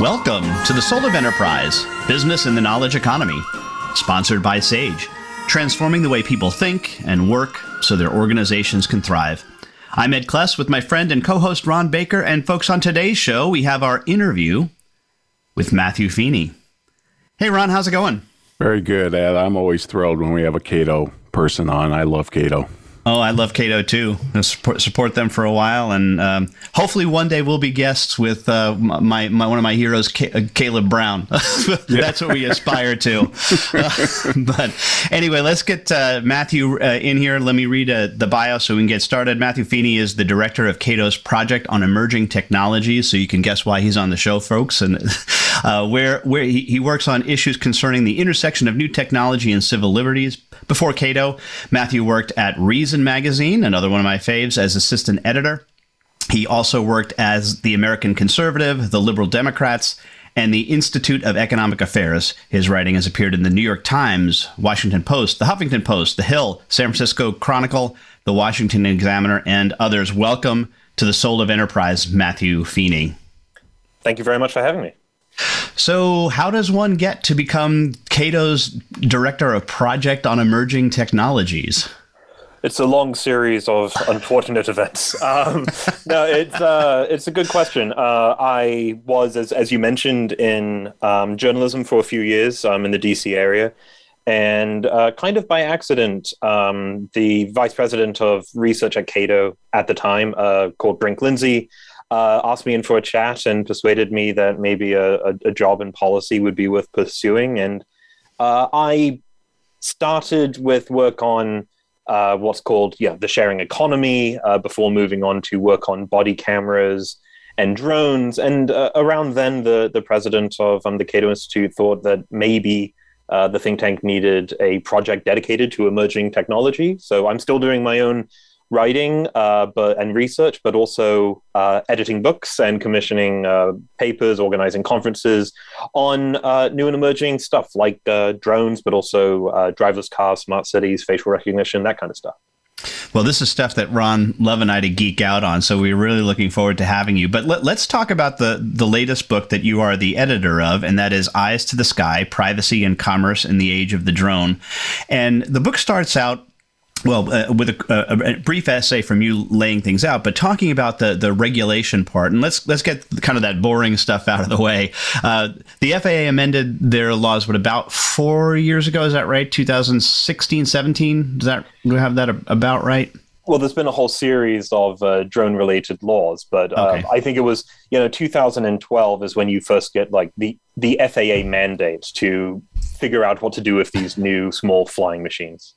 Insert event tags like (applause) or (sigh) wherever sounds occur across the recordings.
Welcome to the Soul of Enterprise Business in the Knowledge Economy, sponsored by Sage, transforming the way people think and work so their organizations can thrive. I'm Ed Kless with my friend and co host Ron Baker, and folks, on today's show, we have our interview with Matthew Feeney. Hey, Ron, how's it going? Very good, Ed. I'm always thrilled when we have a Cato person on. I love Cato. Oh, I love Cato too. I support, support them for a while, and um, hopefully one day we'll be guests with uh, my, my one of my heroes, uh, Caleb Brown. (laughs) That's what we aspire to. (laughs) Uh, but anyway, let's get uh, Matthew uh, in here. Let me read uh, the bio so we can get started. Matthew Feeney is the director of Cato's project on emerging technologies, so you can guess why he's on the show, folks. And (laughs) where where he, he works on issues concerning the intersection of new technology and civil liberties. Before Cato, Matthew worked at Reason Magazine, another one of my faves, as assistant editor. He also worked as the American Conservative, the Liberal Democrats, and the Institute of Economic Affairs. His writing has appeared in the New York Times, Washington Post, the Huffington Post, the Hill, San Francisco Chronicle, the Washington Examiner, and others. Welcome to the Soul of Enterprise, Matthew Feeney. Thank you very much for having me. So, how does one get to become Cato's director of project on emerging technologies? It's a long series of (laughs) unfortunate events. Um, no, it's uh, it's a good question. Uh, I was, as as you mentioned, in um, journalism for a few years um, in the DC area, and uh, kind of by accident, um, the vice president of research at Cato at the time, uh, called Brink Lindsey, uh, asked me in for a chat and persuaded me that maybe a, a, a job in policy would be worth pursuing. And uh, I started with work on uh, what's called yeah the sharing economy uh, before moving on to work on body cameras and drones. And uh, around then, the the president of um, the Cato Institute thought that maybe. Uh, the think tank needed a project dedicated to emerging technology. So I'm still doing my own writing uh, but and research, but also uh, editing books and commissioning uh, papers, organizing conferences on uh, new and emerging stuff like uh, drones, but also uh, driverless cars, smart cities, facial recognition, that kind of stuff. Well, this is stuff that Ron love and I to geek out on, so we're really looking forward to having you. But let, us talk about the the latest book that you are the editor of, and that is "Eyes to the Sky: Privacy and Commerce in the Age of the Drone." And the book starts out well, uh, with a, a, brief essay from you laying things out, but talking about the, the regulation part, and let's let's get kind of that boring stuff out of the way. Uh, the FAA amended their laws, what about four years ago? Is that right? 2016, 17? Does that do we have that about right? Well, there's been a whole series of uh, drone-related laws, but um, okay. I think it was you know 2012 is when you first get like the the FAA mandate to figure out what to do with these new small flying machines.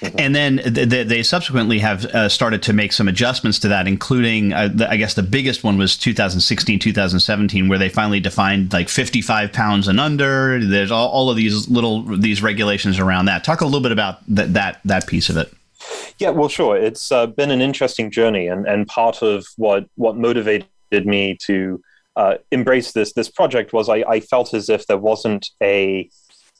Mm-hmm. And then th- they subsequently have uh, started to make some adjustments to that, including, uh, the, I guess, the biggest one was 2016, 2017, where they finally defined like 55 pounds and under. There's all, all of these little these regulations around that. Talk a little bit about that that that piece of it. Yeah, well, sure. It's uh, been an interesting journey, and and part of what what motivated me to uh, embrace this this project was I, I felt as if there wasn't a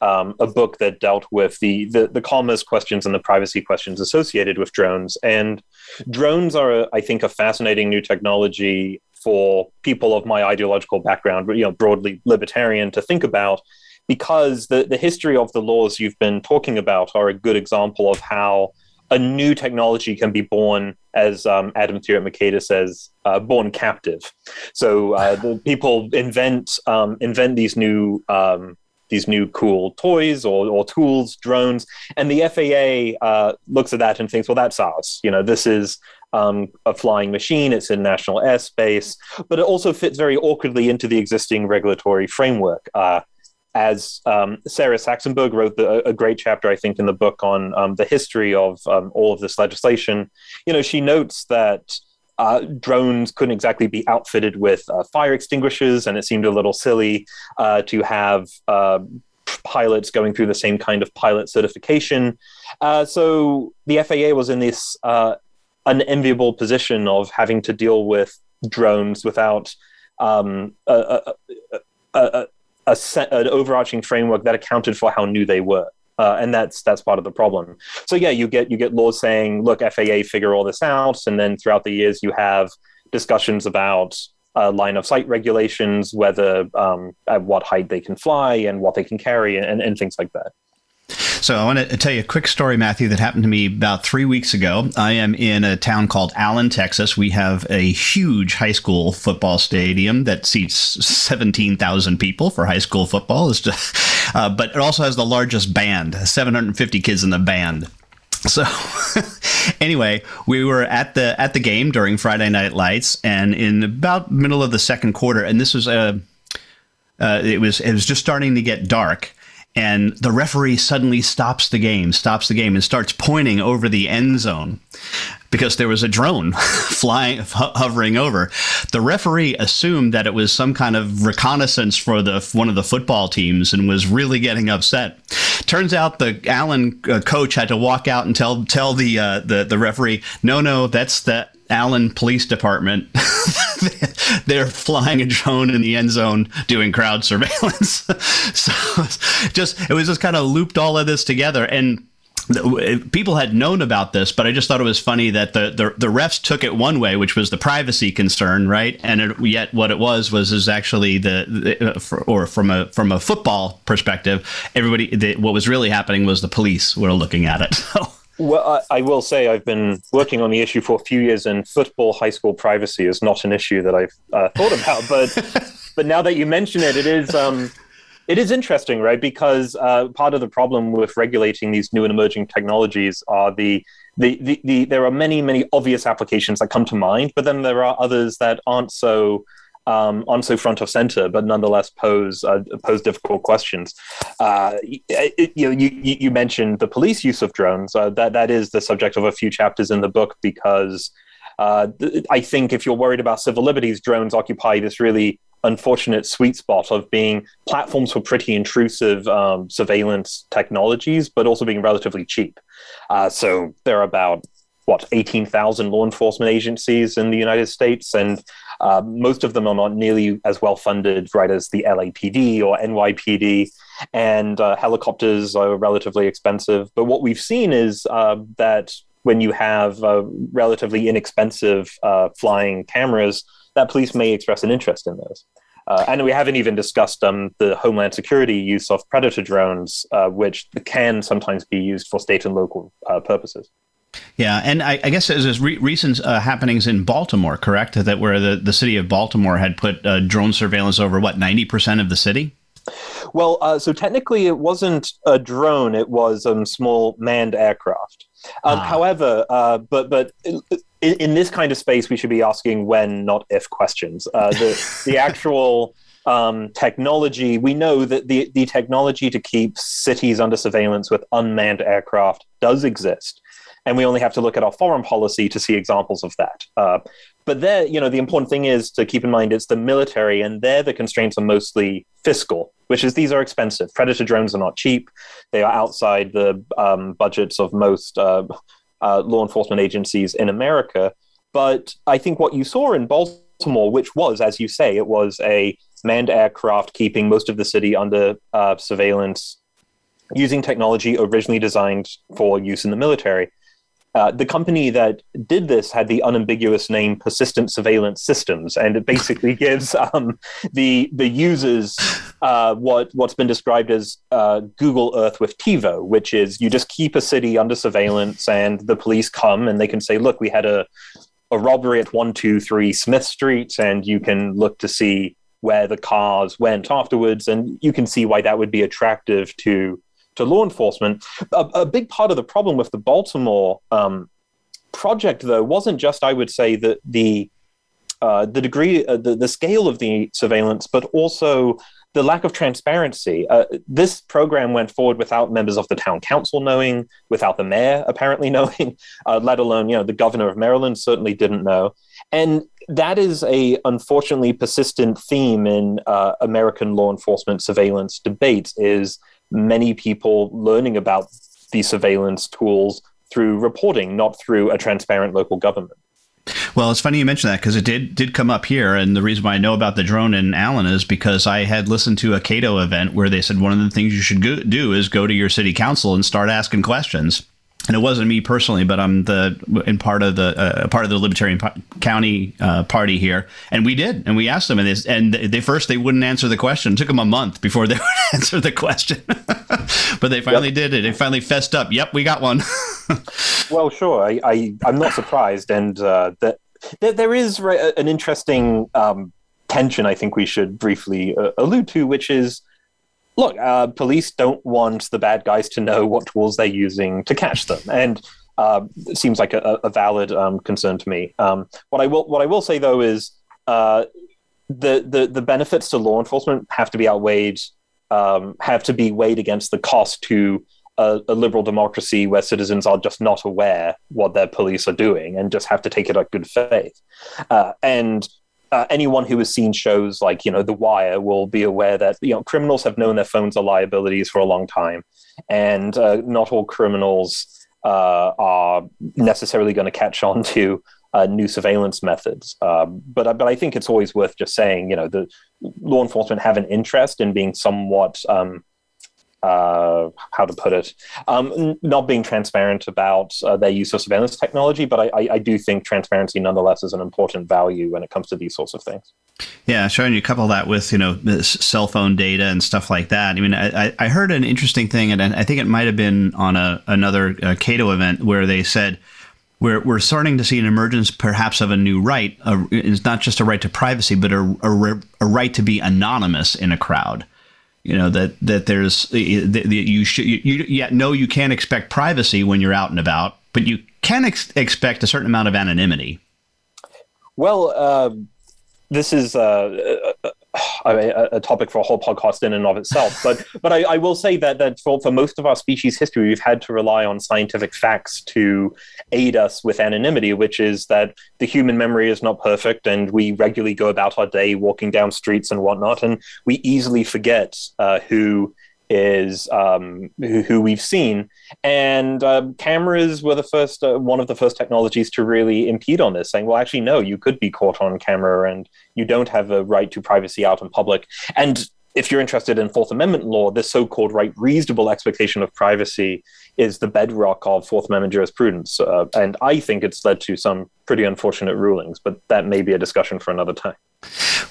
um, a book that dealt with the, the, the commerce questions and the privacy questions associated with drones. And drones are, I think, a fascinating new technology for people of my ideological background, you know, broadly libertarian, to think about, because the the history of the laws you've been talking about are a good example of how a new technology can be born, as um, Adam Thierer says, uh, born captive. So uh, the (laughs) people invent um, invent these new um, these new cool toys or, or tools, drones, and the FAA uh, looks at that and thinks, well, that's ours. You know, this is um, a flying machine. It's in national airspace, but it also fits very awkwardly into the existing regulatory framework. Uh, as um, Sarah Saxenberg wrote the, a great chapter, I think, in the book on um, the history of um, all of this legislation, you know, she notes that uh, drones couldn't exactly be outfitted with uh, fire extinguishers, and it seemed a little silly uh, to have uh, pilots going through the same kind of pilot certification. Uh, so the FAA was in this unenviable position of having to deal with drones without um, a, a, a, a set, an overarching framework that accounted for how new they were. Uh, and that's that's part of the problem. So yeah, you get you get laws saying, look, FAA, figure all this out, and then throughout the years you have discussions about uh, line of sight regulations, whether um, at what height they can fly and what they can carry, and, and things like that. So I want to tell you a quick story, Matthew, that happened to me about three weeks ago. I am in a town called Allen, Texas. We have a huge high school football stadium that seats 17,000 people for high school football. Just, uh, but it also has the largest band, 750 kids in the band. So (laughs) anyway, we were at the at the game during Friday Night Lights, and in about middle of the second quarter, and this was a uh, it was it was just starting to get dark and the referee suddenly stops the game, stops the game, and starts pointing over the end zone because there was a drone (laughs) flying, (laughs) hovering over. The referee assumed that it was some kind of reconnaissance for the one of the football teams and was really getting upset. Turns out the Allen uh, coach had to walk out and tell tell the uh, the the referee, no, no, that's the Allen Police Department. (laughs) They're flying a drone in the end zone doing crowd surveillance. so just it was just kind of looped all of this together and people had known about this, but I just thought it was funny that the, the, the refs took it one way, which was the privacy concern, right? And it, yet, what it was was is actually the, the for, or from a from a football perspective, everybody the, what was really happening was the police were looking at it. (laughs) Well, I, I, will say I've been working on the issue for a few years, and football high school privacy is not an issue that I've uh, thought about. But (laughs) but now that you mention it, it is um, it is interesting, right? Because uh, part of the problem with regulating these new and emerging technologies are the the, the, the there are many many obvious applications that come to mind, but then there are others that aren't so um, on so front of center, but nonetheless pose uh, pose difficult questions. Uh, it, you, know, you, you mentioned the police use of drones. Uh, that that is the subject of a few chapters in the book because uh, I think if you're worried about civil liberties, drones occupy this really unfortunate sweet spot of being platforms for pretty intrusive um, surveillance technologies, but also being relatively cheap. Uh, so there are about what 18,000 law enforcement agencies in the United States, and uh, most of them are not nearly as well funded, right, as the LAPD or NYPD. And uh, helicopters are relatively expensive. But what we've seen is uh, that when you have uh, relatively inexpensive uh, flying cameras, that police may express an interest in those. Uh, and we haven't even discussed um, the Homeland Security use of predator drones, uh, which can sometimes be used for state and local uh, purposes. Yeah, and I, I guess there's re- recent uh, happenings in Baltimore, correct? That where the, the city of Baltimore had put uh, drone surveillance over what ninety percent of the city. Well, uh, so technically, it wasn't a drone; it was a um, small manned aircraft. Um, ah. However, uh, but but in, in, this kind of space, we should be asking when, not if, questions. Uh, the the (laughs) actual um, technology, we know that the the technology to keep cities under surveillance with unmanned aircraft does exist and we only have to look at our foreign policy to see examples of that. Uh, but there, you know, the important thing is to keep in mind it's the military, and there the constraints are mostly fiscal, which is these are expensive. Predator drones are not cheap; they are outside the um, budgets of most uh, uh, law enforcement agencies in America. But I think what you saw in Baltimore, which was, as you say, it was a manned aircraft keeping most of the city under uh, surveillance using technology originally designed for use in the military. Uh, the company that did this had the unambiguous name Persistent Surveillance Systems, and it basically (laughs) gives um, the the users uh, what what's been described as uh, Google Earth with TiVo, which is you just keep a city under surveillance, and the police come and they can say, "Look, we had a a robbery at one two three Smith Street," and you can look to see where the cars went afterwards, and you can see why that would be attractive to to law enforcement. A, a big part of the problem with the Baltimore um, project, though, wasn't just, I would say, that the uh, the degree, uh, the, the scale of the surveillance, but also the lack of transparency. Uh, this program went forward without members of the town council knowing, without the mayor apparently (laughs) knowing, uh, let alone you know the governor of Maryland certainly didn't know, and that is a unfortunately persistent theme in uh, American law enforcement surveillance debates. Is many people learning about these surveillance tools through reporting, not through a transparent local government. Well, it's funny you mention that because it did did come up here, and the reason why I know about the drone in Allen is because I had listened to a Cato event where they said one of the things you should go, do is go to your city council and start asking questions and it wasn't me personally, but I'm the in part of the uh, part of the Libertarian County uh, Party here, and we did, and we asked them, and they, and they first they wouldn't answer the question. It took them a month before (laughs) they would answer the question, (laughs) but they finally yep. did it. They finally fessed up. Yep, we got one. (laughs) well, sure, I, I am not surprised, and uh, that there, there is an interesting um, tension. I think we should briefly uh, allude to, which is look, uh, police don't want the bad guys to know what tools they're using to catch them, and uh, it seems like a, a valid um, concern to me. Um, what I will what I will say though is uh, the the the benefits to law enforcement have to be outweighed, um, have to be weighed against the cost to a, a, liberal democracy where citizens are just not aware what their police are doing and just have to take it at good faith. Uh, and uh, anyone who has seen shows like you know The Wire will be aware that you know criminals have known their phones are liabilities for a long time, and uh, not all criminals uh, are necessarily going to catch on to uh, new surveillance methods. Um, but but I think it's always worth just saying you know the law enforcement have an interest in being somewhat um, uh, how to put it, um, not being transparent about uh, their use of surveillance technology, but I, I, I, do think transparency nonetheless is an important value when it comes to these sorts of things. Yeah, showing you couple that with you know cell phone data and stuff like that. I mean, I, I heard an interesting thing, and I think it might have been on a another uh, Cato event where they said. We're, we're starting to see an emergence, perhaps, of a new right. it's not just a right to privacy, but a, a, a right to be anonymous in a crowd you know that that there's that you should you, you no you can't expect privacy when you're out and about but you can ex- expect a certain amount of anonymity. Well uh, this is uh, a, a, topic for a whole podcast in and of itself. (laughs) But but I, I, will say that that for, for most of our species history, we've had to rely on scientific facts to aid us with anonymity, which is that the human memory is not perfect, and we regularly go about our day walking down streets and whatnot, and we easily forget uh, who is um, who, who, we've seen. And uh, cameras were the first, uh, one of the first technologies to really impede on this, saying, well, actually, no, you could be caught on camera and you don't have a right to privacy out in public. And if you're interested in Fourth Amendment law, this so called right reasonable expectation of privacy is the bedrock of Fourth Amendment jurisprudence. Uh, and I think it's led to some pretty unfortunate rulings, but that may be a discussion for another time.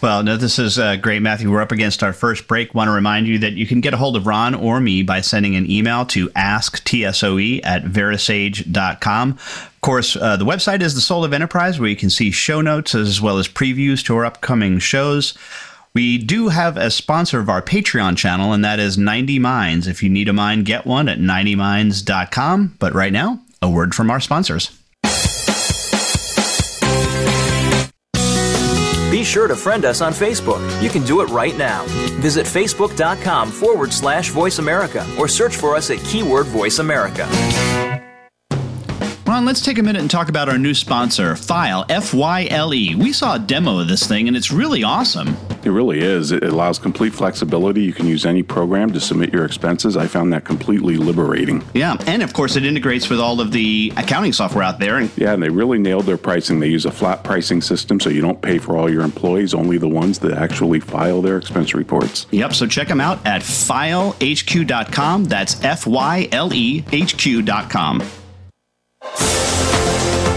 Well, no, this is uh, great, Matthew. We're up against our first break. Want to remind you that you can get a hold of Ron or me by sending an email to asktsoe at verasage.com. Of course, uh, the website is the Soul of Enterprise, where you can see show notes as well as previews to our upcoming shows. We do have a sponsor of our Patreon channel, and that is 90 Minds. If you need a mind, get one at 90minds.com. But right now, a word from our sponsors. Be sure to friend us on Facebook. You can do it right now. Visit facebook.com forward slash voice America or search for us at keyword voice America. Ron, let's take a minute and talk about our new sponsor, Fyle, F Y L E. We saw a demo of this thing and it's really awesome. It really is. It allows complete flexibility. You can use any program to submit your expenses. I found that completely liberating. Yeah, and of course, it integrates with all of the accounting software out there. Yeah, and they really nailed their pricing. They use a flat pricing system so you don't pay for all your employees, only the ones that actually file their expense reports. Yep, so check them out at filehq.com. That's F Y L E H Q.com.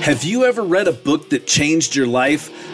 Have you ever read a book that changed your life?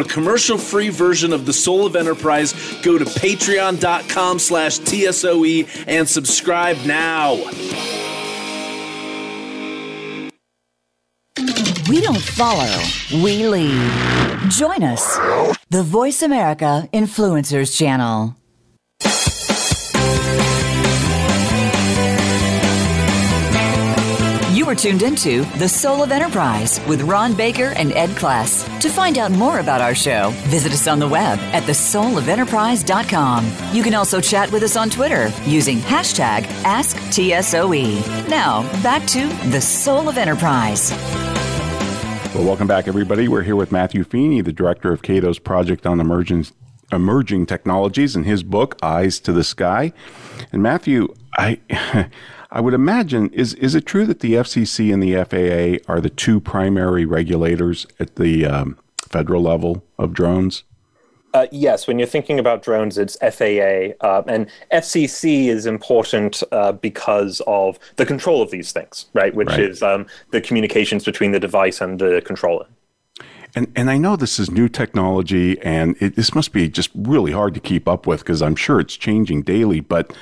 a commercial-free version of The Soul of Enterprise, go to patreon.com slash TSOE and subscribe now. We don't follow, we lead. Join us, the Voice America Influencers Channel. Are tuned into The Soul of Enterprise with Ron Baker and Ed Kless. To find out more about our show, visit us on the web at thesoulofenterprise.com. You can also chat with us on Twitter using hashtag AskTSOE. Now, back to The Soul of Enterprise. Well, welcome back, everybody. We're here with Matthew Feeney, the director of Cato's Project on Emerging, Emerging Technologies, and his book, Eyes to the Sky. And Matthew, I. (laughs) I would imagine is is it true that the FCC and the FAA are the two primary regulators at the um, federal level of drones? Uh, yes, when you're thinking about drones, it's FAA uh, and FCC is important uh, because of the control of these things, right? Which right. is um, the communications between the device and the controller. And and I know this is new technology, and it, this must be just really hard to keep up with because I'm sure it's changing daily. But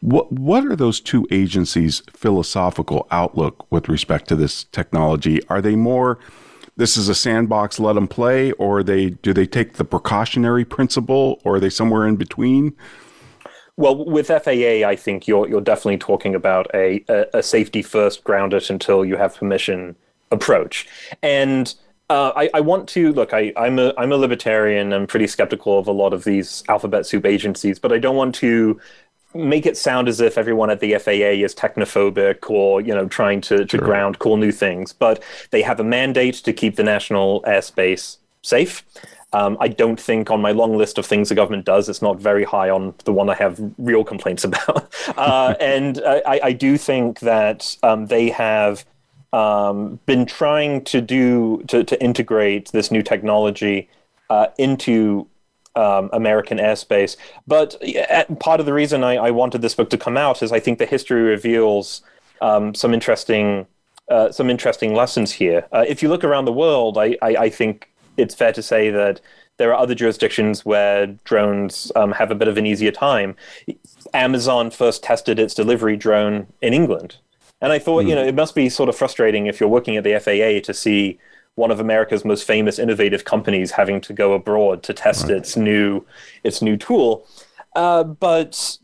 what what are those two agencies' philosophical outlook with respect to this technology? Are they more this is a sandbox, let them play, or they do they take the precautionary principle, or are they somewhere in between? Well, with FAA, I think you're you're definitely talking about a a, a safety first, ground it until you have permission approach, and. Uh, I, I, want to look. I, am a I'm a libertarian. I'm pretty skeptical of a lot of these alphabet soup agencies, but I don't want to make it sound as if everyone at the FAA is technophobic or you know trying to, to sure. ground cool new things. But they have a mandate to keep the national airspace safe. Um, I don't think on my long list of things the government does, it's not very high on the one I have real complaints (laughs) about. uh, and I, I, do think that um, they have um, been trying to do to, to integrate this new technology uh, into um, American airspace. But part of the reason I, I, wanted this book to come out is I think the history reveals um, some interesting uh, some interesting lessons here. Uh, if you look around the world, I, I, I, think it's fair to say that there are other jurisdictions where drones um, have a bit of an easier time. Amazon first tested its delivery drone in England. And I thought, mm. you hmm. know, it must be sort of frustrating if you're working at the FAA to see one of America's most famous innovative companies having to go abroad to test right. its new its new tool. Uh, but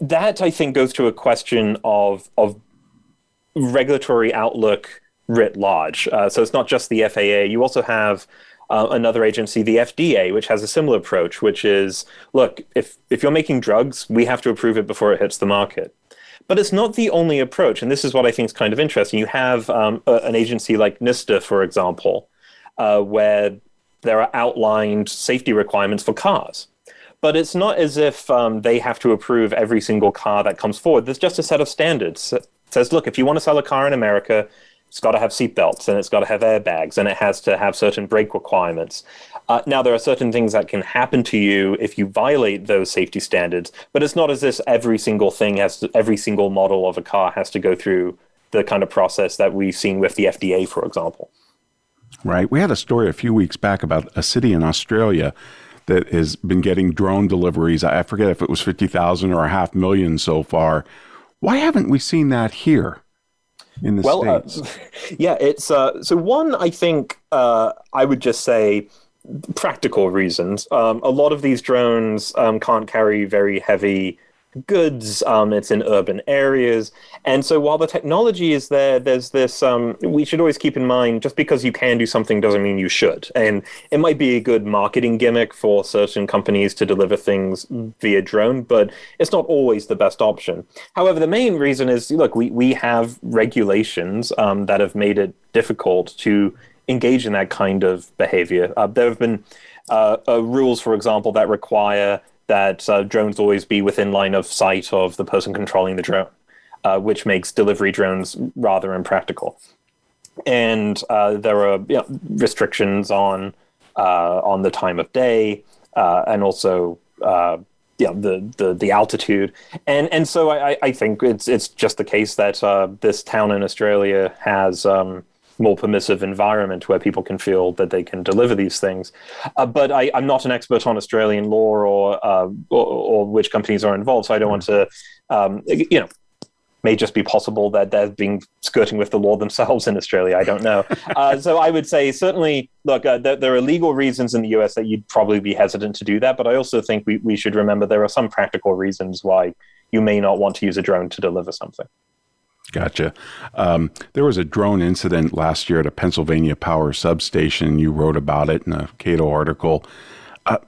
that I think goes to a question of of regulatory outlook writ large. Uh, so it's not just the FAA. You also have uh, another agency, the FDA, which has a similar approach, which is look, if if you're making drugs, we have to approve it before it hits the market. But it's not the only approach, and this is what I think is kind of interesting. You have um, a, an agency like NHTSA, for example, uh, where there are outlined safety requirements for cars. But it's not as if um, they have to approve every single car that comes forward. There's just a set of standards. that says, look, if you want to sell a car in America, it's got to have seatbelts and it's got to have airbags and it has to have certain brake requirements. Uh, now, there are certain things that can happen to you if you violate those safety standards, but it's not as if every single thing has to, every single model of a car has to go through the kind of process that we've seen with the FDA, for example. Right. We had a story a few weeks back about a city in Australia that has been getting drone deliveries. I forget if it was 50,000 or a half million so far. Why haven't we seen that here? In the well, uh, States? Uh, (laughs) yeah, it's uh, so one. I think uh, I would just say practical reasons. Um, a lot of these drones um, can't carry very heavy goods. Um, it's in urban areas, and so while the technology is there, there's this. Um, we should always keep in mind: just because you can do something doesn't mean you should. And it might be a good marketing gimmick for certain companies to deliver things via drone, but it's not always the best option. However, the main reason is: look, we we have regulations um, that have made it difficult to engage in that kind of behavior. Uh, there have been uh, uh, rules, for example, that require that uh, drones always be within line of sight of the person controlling the drone, uh, which makes delivery drones rather impractical. And uh, there are you know, restrictions on on the time of day and also yeah, the, the the altitude, and and so I, I think it's it's just the case that uh, this town in Australia has um, more permissive environment where people can feel that they can deliver these things. Uh, but I, am not an expert on Australian law or, uh, or, or which companies are involved, so I don't want to um, you know may just be possible that they're being skirting with the law themselves in Australia. I don't know. uh, so I would say certainly, look, uh, there, there, are legal reasons in the US that you'd probably be hesitant to do that. But I also think we, we should remember there are some practical reasons why you may not want to use a drone to deliver something. Gotcha. Um, there was a drone incident last year at a Pennsylvania power substation. You wrote about it in a Cato article. Uh,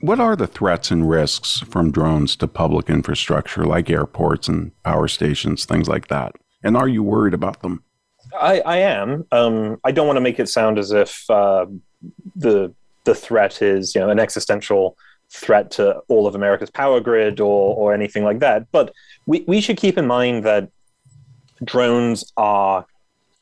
what are the threats and risks from drones to public infrastructure like airports and power stations, things like that? And are you worried about them? I, I am. Um, I don't want to make it sound as if uh, the the threat is you know an existential threat to all of America's power grid or or anything like that. But we, we should keep in mind that drones are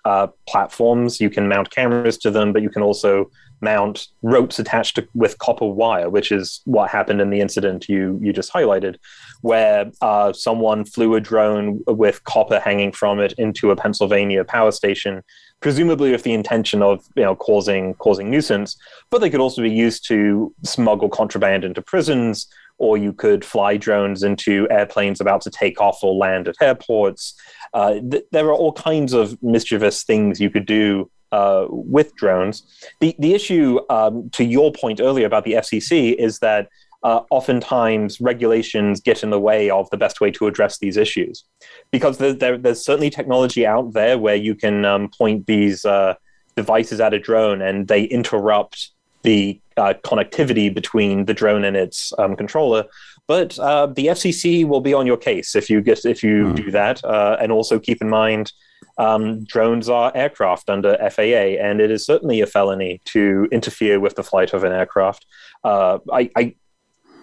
uh, platforms. You can mount cameras to them, but you can also mount ropes attached to, with copper wire, which is what happened in the incident you you just highlighted, where uh, someone flew a drone with copper hanging from it into a Pennsylvania power station, presumably with the intention of you know causing causing nuisance. But they could also be used to smuggle contraband into prisons, or you could fly drones into airplanes about to take off or land at airports. Uh, th- there are all kinds of mischievous things you could do uh, with drones. The the issue, um, to your point earlier about the FCC, is that uh, oftentimes regulations get in the way of the best way to address these issues, because there, there, there's certainly technology out there where you can um, point these uh, devices at a drone and they interrupt the uh, connectivity between the drone and its um, controller. But uh, the FCC will be on your case if you get if you mm. do that, uh, and also keep in mind um, drones are aircraft under FAA, and it is certainly a felony to interfere with the flight of an aircraft. Uh, I, I,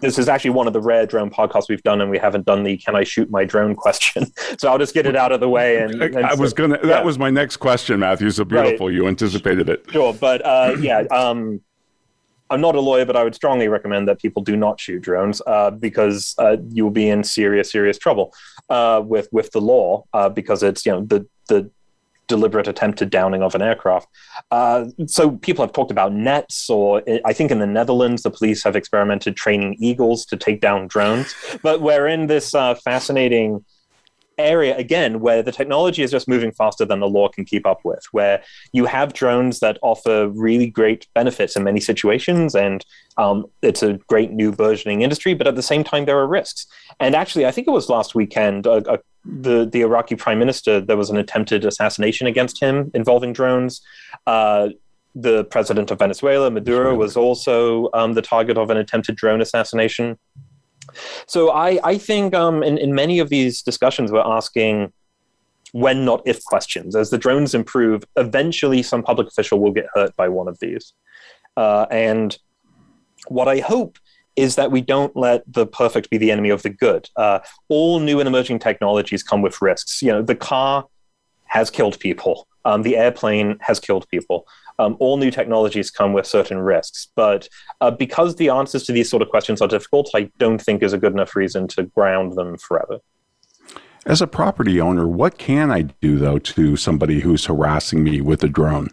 this is actually one of the rare drone podcasts we've done, and we haven't done the "Can I shoot my drone?" (laughs) question. so I'll just get it out of the way. And, and I was gonna. Yeah. That was my next question, Matthew. So beautiful. Right. You anticipated it. Sure, but uh, yeah. (clears throat) Um, I'm not a lawyer, but I would strongly recommend that people do not shoot drones uh, because uh, you will be in serious, serious trouble uh, with with the law uh, because it's you know the the deliberate attempted downing of an aircraft. Uh, so people have talked about nets, or I think in the Netherlands, the police have experimented training eagles to take down drones. But we're in this uh, fascinating area again where the technology is just moving faster than the law can keep up with where you have drones that offer really great benefits in many situations and um, it's a great new burgeoning industry but at the same time there are risks. And actually i think it was last weekend uh, uh, the, the iraqi prime minister there was an attempted assassination against him involving drones. Uh, the president of venezuela maduro was also um, the target of an attempted drone assassination so I, I think um, in, in many of these discussions, we're asking when, not if questions. As the drones improve, eventually some public official will get hurt by one of these. Uh, and what I hope is that we don't let the perfect be the enemy of the good. Uh, all new and emerging technologies come with risks. You know, the car has killed people. Um, the airplane has killed people um, all new technologies come with certain risks. But uh, because the answers to these sort of questions are difficult, I don't think is a good enough reason to ground them forever. As a property owner, what can I do though to somebody who's harassing me with a drone?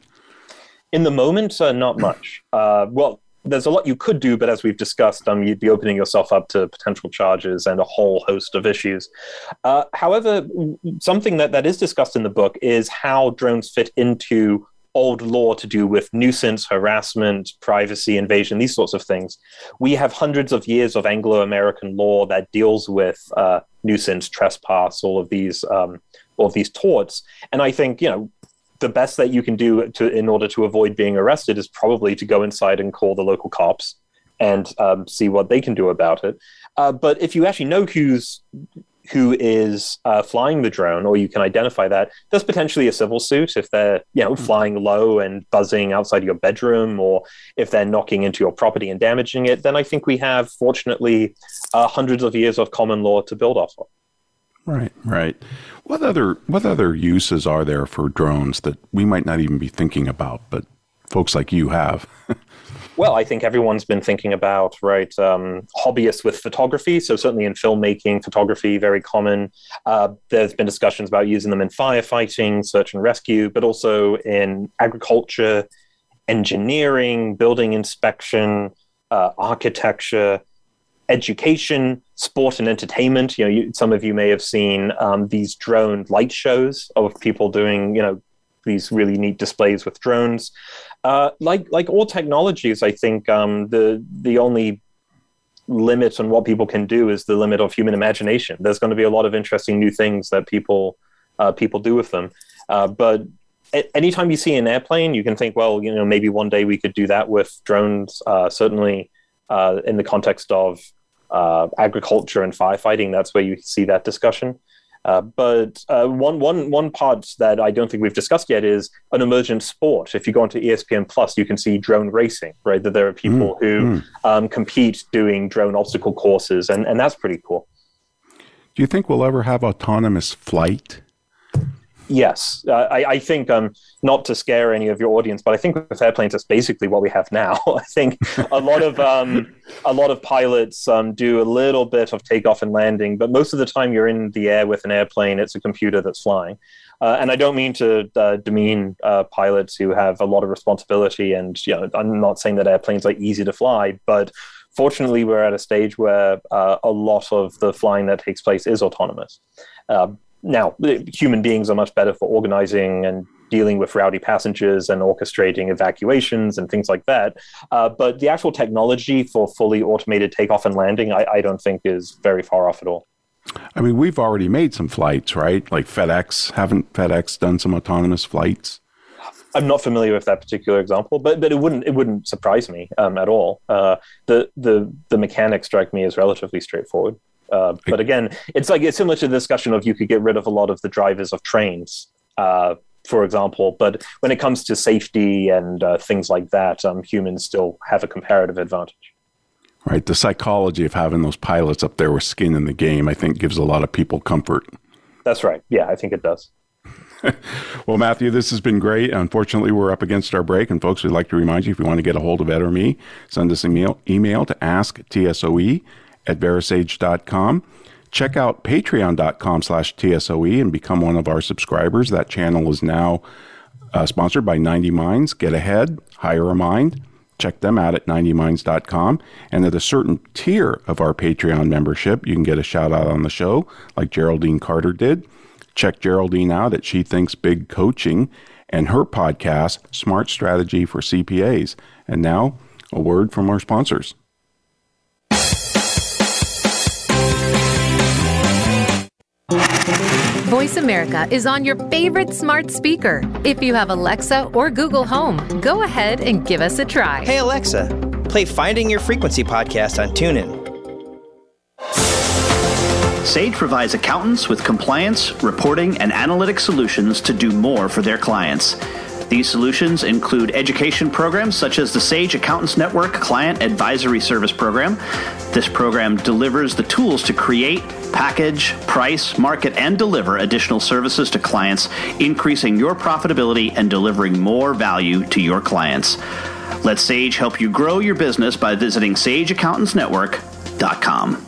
In the moment, uh, not much. (clears throat) Uh, well, there's a lot you could do, but as we've discussed, um, you'd be opening yourself up to potential charges and a whole host of issues. Uh, however, something that, that is discussed in the book is how drones fit into old law to do with nuisance, harassment, privacy invasion, these sorts of things. We have hundreds of years of Anglo American law that deals with uh, nuisance, trespass, all of these, um, all of these torts. And I think you know the best that you can do to, in order to avoid being arrested is probably to go inside and call the local cops and um, see what they can do about it. Uh, but if you actually know who's who is uh, flying the drone, or you can identify that, there's potentially a civil suit if they're you know flying low and buzzing outside your bedroom, or if they're knocking into your property and damaging it. Then I think we have, fortunately, uh, hundreds of years of common law to build off of. Right, right. What other what other uses are there for drones that we might not even be thinking about, but folks like you have? (laughs) Well, I think everyone's been thinking about right um, hobbyists with photography. So certainly in filmmaking, photography very common. Uh, there's been discussions about using them in firefighting, search and rescue, but also in agriculture, engineering, building inspection, uh, architecture, education, sport and entertainment. You know, you, some of you may have seen um, these drone light shows of people doing you know these really neat displays with drones. Uh, like like all technologies, I think um, the the only limit on what people can do is the limit of human imagination. There's going to be a lot of interesting new things that people uh, people do with them. Uh, but anytime you see an airplane, you can think, well, you know, maybe one day we could do that with drones. Uh, certainly, uh, in the context of agriculture and firefighting, that's where you see that discussion. Uh, but uh, one, one, one part that I don't think we've discussed yet is an emergent sport. If you go onto ESPN Plus, you can see drone racing, right? That there are people mm, who mm. Um, compete doing drone obstacle courses, and, and that's pretty cool. Do you think we'll ever have autonomous flight? Yes, uh, I, I, think um, not to scare any of your audience, but I think with airplanes, that's basically what we have now. (laughs) I think a lot of um, a lot of pilots um, do a little bit of takeoff and landing, but most of the time you're in the air with an airplane. It's a computer that's flying, uh, and I don't mean to uh, demean uh, pilots who have a lot of responsibility. And you know, I'm not saying that airplanes are easy to fly, but fortunately, we're at a stage where uh, a lot of the flying that takes place is autonomous. Uh, now, human beings are much better for organizing and dealing with rowdy passengers and orchestrating evacuations and things like that. Uh, but the actual technology for fully automated takeoff and landing, I, I, don't think is very far off at all. I mean, we've already made some flights, right? Like FedEx. Haven't FedEx done some autonomous flights? I'm not familiar with that particular example, but but it wouldn't it wouldn't surprise me um, at all. Uh, the the the mechanics strike me as relatively straightforward. Uh, but again, it's like it's similar to the discussion of you could get rid of a lot of the drivers of trains, uh, for example. But when it comes to safety and uh, things like that, um, humans still have a comparative advantage. Right. The psychology of having those pilots up there with skin in the game, I think, gives a lot of people comfort. That's right. Yeah, I think it does. (laughs) well, Matthew, this has been great. Unfortunately, we're up against our break. And folks, we'd like to remind you if you want to get a hold of Ed or me, send us an email, email to asktsoe at verasage.com. Check out patreon.com slash TSOE and become one of our subscribers. That channel is now uh, sponsored by 90 Minds. Get ahead, hire a mind. Check them out at 90minds.com. And at a certain tier of our Patreon membership, you can get a shout out on the show, like Geraldine Carter did. Check Geraldine out at She Thinks Big Coaching and her podcast, Smart Strategy for CPAs. And now, a word from our sponsors. Voice America is on your favorite smart speaker. If you have Alexa or Google Home, go ahead and give us a try. Hey, Alexa, play Finding Your Frequency podcast on TuneIn. Sage provides accountants with compliance, reporting, and analytic solutions to do more for their clients. These solutions include education programs such as the Sage Accountants Network Client Advisory Service Program. This program delivers the tools to create, package, price, market, and deliver additional services to clients, increasing your profitability and delivering more value to your clients. Let Sage help you grow your business by visiting sageaccountantsnetwork.com.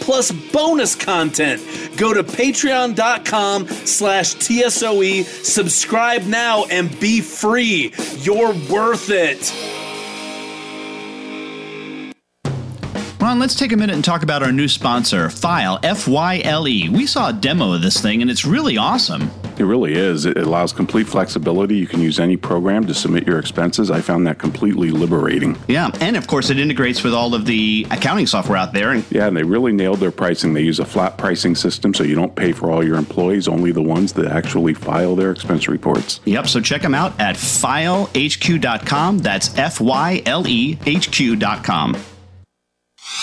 plus bonus content. Go to patreon.com slash TSOE, subscribe now, and be free. You're worth it. Let's take a minute and talk about our new sponsor, Fyle, F Y L E. We saw a demo of this thing and it's really awesome. It really is. It allows complete flexibility. You can use any program to submit your expenses. I found that completely liberating. Yeah, and of course, it integrates with all of the accounting software out there. And yeah, and they really nailed their pricing. They use a flat pricing system, so you don't pay for all your employees, only the ones that actually file their expense reports. Yep, so check them out at filehq.com. That's F Y L E H Q.com.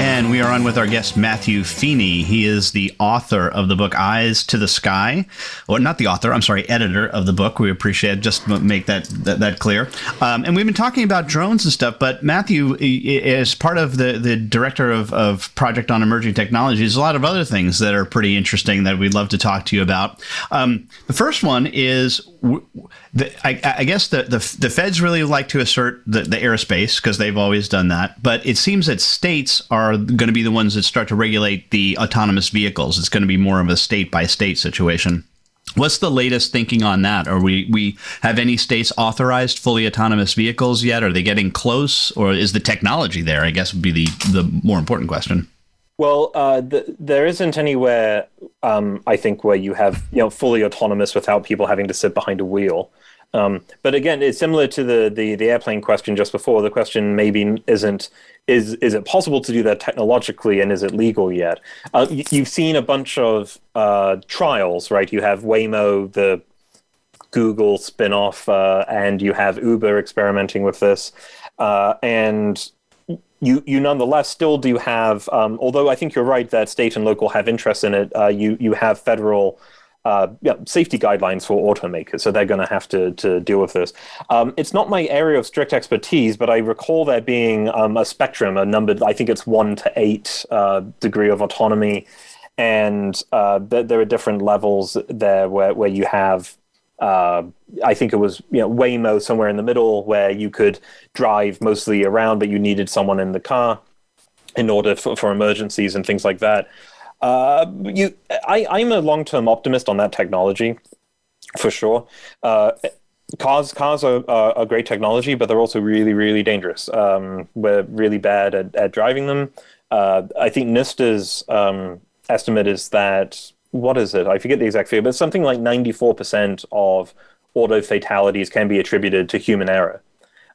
And we are on with our guest, Matthew Feeney. He is the author of the book Eyes to the Sky. Or not the author, I'm sorry, editor of the book. We appreciate it. Just make that, that, that clear. Um, and we've been talking about drones and stuff, but Matthew is part of the, the director of, of Project on Emerging Technologies. A lot of other things that are pretty interesting that we'd love to talk to you about. Um, the first one is the, I, I, guess the, the, the feds really like to assert the, the airspace because they've always done that. But it seems that states are going to be the ones that start to regulate the autonomous vehicles. It's going to be more of a state by state situation. What's the latest thinking on that? Are we we have any states authorized fully autonomous vehicles yet? Are they getting close, or is the technology there? I guess would be the the more important question. Well, uh, the, there isn't anywhere um, I think where you have you know fully autonomous without people having to sit behind a wheel. Um, but again, it's similar to the, the the airplane question just before. The question maybe isn't is is it possible to do that technologically, and is it legal yet? Uh, you've seen a bunch of uh, trials, right? You have Waymo, the Google spinoff, uh, and you have Uber experimenting with this, uh, and you you nonetheless still do have, um, although I think you're right that state and local have interest in it. Uh, you you have federal. Uh, yeah, safety guidelines for automakers, so they're going to have to to deal with this. Um, it's not my area of strict expertise, but I recall there being um, a spectrum, a number. I think it's one to eight uh, degree of autonomy, and uh, th- there are different levels there where where you have uh, I think it was you know Waymo somewhere in the middle where you could drive mostly around, but you needed someone in the car in order for, for emergencies and things like that. Uh, you, I, I'm a long term optimist on that technology for sure. Uh, cars cars are, are, great technology, but they're also really really dangerous. Um, we're really bad at, at driving them. Uh, I think NHTSA's um, estimate is that what is it? I forget the exact figure, but something like 94% of auto fatalities can be attributed to human error.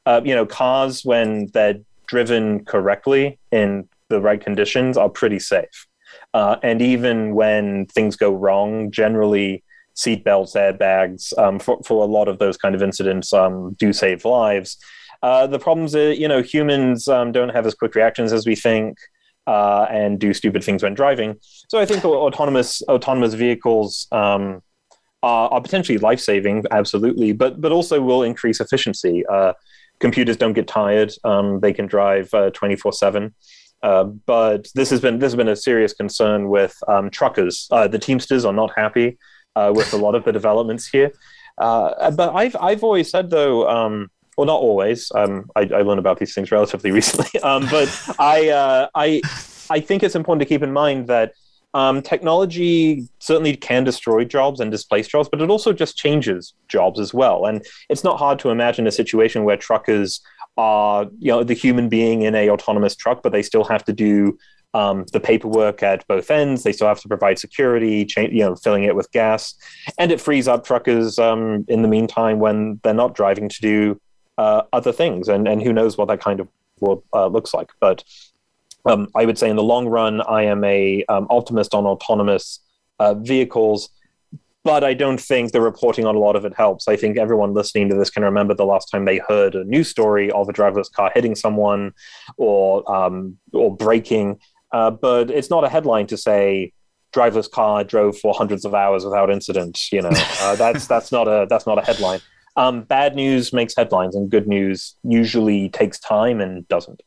Uh, you know, cars, when they're driven correctly in the right conditions, are pretty safe. Uh, and even when things go wrong, generally seatbelts, airbags, um, for, for a lot of those kind of incidents um, do save lives. Uh, the problems are, you know, humans um, don't have as quick reactions as we think uh, and do stupid things when driving. So I think autonomous autonomous vehicles um, are, are, potentially life saving, absolutely, but but also will increase efficiency. Uh, computers don't get tired; um, they can drive uh, twenty four seven. Uh, but this has been this has been a serious concern with um, truckers. Uh, the Teamsters are not happy with a lot of the developments here. but I've I've always said though um, well, not always. Um, I, I, learned about these things relatively (laughs) recently, um, but I, uh, I, I think it's important to keep in mind that um, technology certainly can destroy jobs and displace jobs, but it also just changes jobs as well. And it's not hard to imagine a situation where truckers are, you know, the human being in a autonomous truck, but they still have to do um, the paperwork at both ends. They still have to provide security, cha- you know, filling it with gas, and it frees up truckers um, in the meantime when they're not driving to do uh, other things, and and who knows what that kind of world uh, looks like. But um, I would say in the long run, I am a um, optimist on autonomous uh, vehicles. But I don't think the reporting on a lot of it helps. I think everyone listening to this can remember the last time they heard a news story of a driverless car hitting someone or um, or braking. Uh, but it's not a headline to say driverless car drove for hundreds of hours without incident. You know, uh, that's that's not a that's not a headline. Um, bad news makes headlines, and good news usually takes time and doesn't.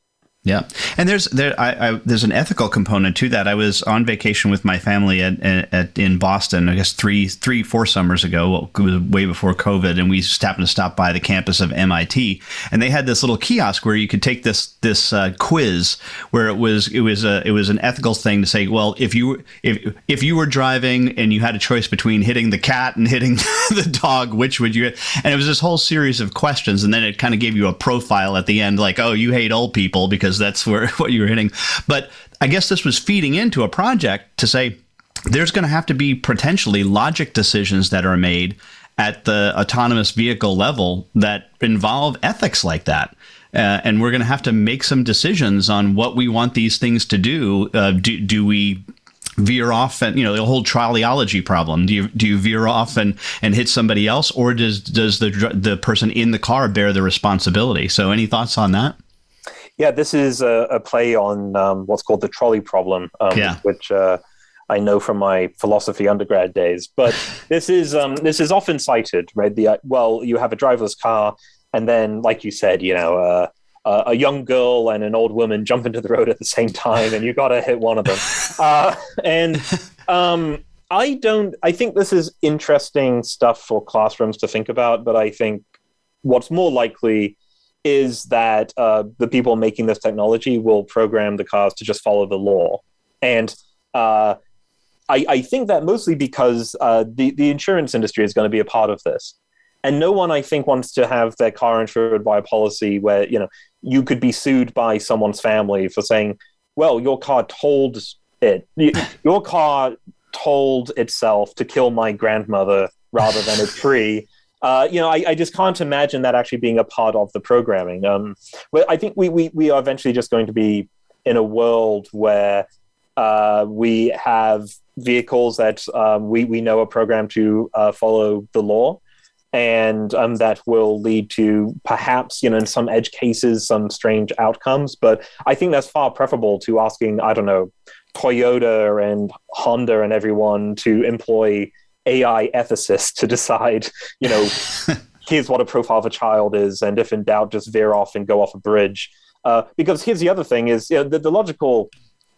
Yeah, and there's there I, I, there's an ethical component to that. I was on vacation with my family at, at, in Boston, I guess three three four summers ago. Well, it was way before COVID, and we just happened to stop by the campus of MIT, and they had this little kiosk where you could take this this uh, quiz where it was it was a it was an ethical thing to say, well, if you if if you were driving and you had a choice between hitting the cat and hitting (laughs) the dog, which would you? And it was this whole series of questions, and then it kind of gave you a profile at the end, like, oh, you hate old people because that's where (laughs) what you were hitting. But I guess this was feeding into a project to say there's going to have to be potentially logic decisions that are made at the autonomous vehicle level that involve ethics like that. Uh, and we're going to have to make some decisions on what we want these things to do. Uh, do, do we veer off and you know the whole triology problem do you do you veer off and and hit somebody else or does does the the person in the car bear the responsibility so any thoughts on that yeah, this is a, a play on um, what's called the trolley problem, um, yeah. which uh, I know from my philosophy undergrad days. But (laughs) this is um, this is often cited, right? The uh, well, you have a driverless car, and then, like you said, you know. Uh, a young girl and an old woman jump into the road at the same time, and you got to hit one of them. (laughs) Uh, and um, I don't. I think this is interesting stuff for classrooms to think about, but I think what's more likely is that uh, the people making this technology will program the cars to just follow the law. And uh, I, I, think that mostly because uh, the, the insurance industry is going to be a part of this. And no one, I think, wants to have their car insured by a policy where, you know, you could be sued by someone's family for saying, well, your car told it, your car told itself to kill my grandmother rather than a tree uh, you know, I, I, just can't imagine that actually being a part of the programming. Um, but I think we, we, we are eventually just going to be in a world where uh, we have vehicles that um, we, we know are programmed to uh, follow the law. And um, that will lead to perhaps, you know, in some edge cases, some strange outcomes. But I think that's far preferable to asking, I don't know, Toyota and Honda and everyone to employ AI ethicist to decide, you know, (laughs) here's what a profile of a child is, and if in doubt, just veer off and go off a bridge. Uh, because here's the other thing: is you know, the, the logical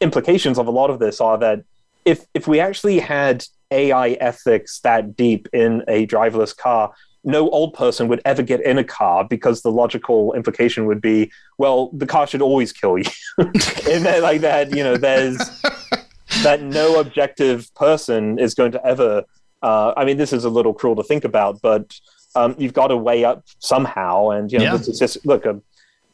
implications of a lot of this are that if if we actually had AI ethics that deep in a driverless car, no old person would ever get in a car because the logical implication would be, well, the car should always kill you. (laughs) and then like that, you know, there's (laughs) that no objective person is going to ever uh, I mean, this is a little cruel to think about, but um, you've got to weigh up somehow. And you know, yeah. this is just look. Um,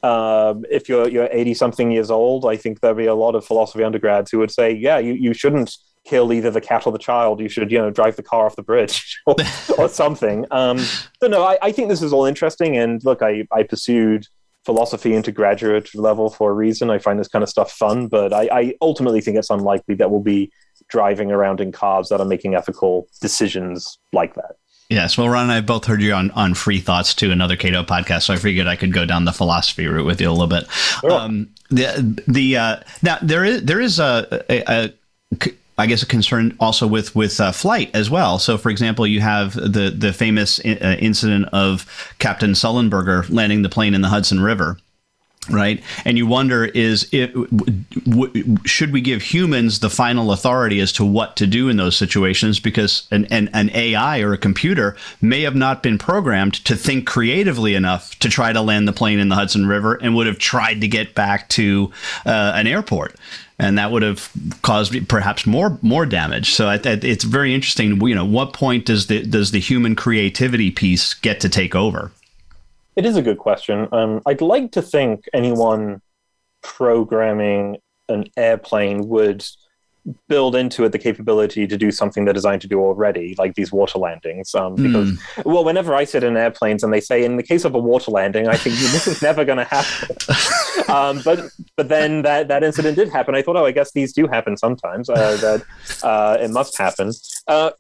uh, if you're you're 80 something years old, I think there'll be a lot of philosophy undergrads who would say, yeah, you, you shouldn't kill either the cat or the child. You should, you know, drive the car off the bridge (laughs) or, (laughs) or something. Um, so no, I, I, think this is all interesting. And look, I, I pursued philosophy into graduate level for a reason. I find this kind of stuff fun, but I, I ultimately think it's unlikely that we'll be driving around in cars that are making ethical decisions like that. Yes, well, Ron and I both heard you on, on Free Thoughts too, another Cato podcast. So I figured I could go down the philosophy route with you a little bit. Sure. Um, the the uh, now there is there is a, a, a I guess a concern also with with uh, flight as well. So, for example, you have the the famous I- uh, incident of Captain Sullenberger landing the plane in the Hudson River right and you wonder is it w- should we give humans the final authority as to what to do in those situations because an, an, an ai or a computer may have not been programmed to think creatively enough to try to land the plane in the hudson river and would have tried to get back to uh, an airport and that would have caused perhaps more more damage. So it's very interesting. You know, what point does the does the human creativity piece get to take over? It is a good question. Um, I'd like to think anyone programming an airplane would build into it the capability to do something they're designed to do already, like these water landings. Um, because, mm. well, whenever I sit in airplanes and they say, in the case of a water landing, I think this is never going to happen. (laughs) um, but but then that, that incident did happen. I thought, oh, I guess these do happen sometimes. Uh, that uh, it must happen. Uh,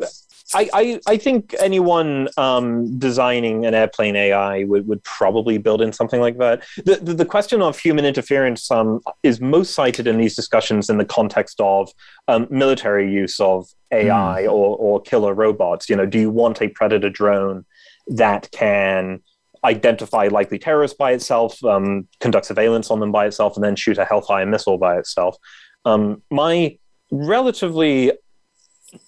I, I, I think anyone um, designing an airplane AI would, would probably build in something like that. The, the, the question of human interference um, is most cited in these discussions in the context of um, military use of AI mm. or, or killer robots. You know, do you want a predator drone that can identify likely terrorists by itself, um, conduct surveillance on them by itself, and then shoot a Hellfire missile by itself. Um, my relatively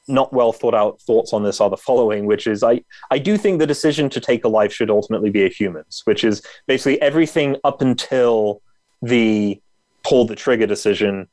not well thought out thoughts on this are the following, which is I, I do think the decision to take a life should ultimately be a human's, which is basically everything up until the pull the trigger decision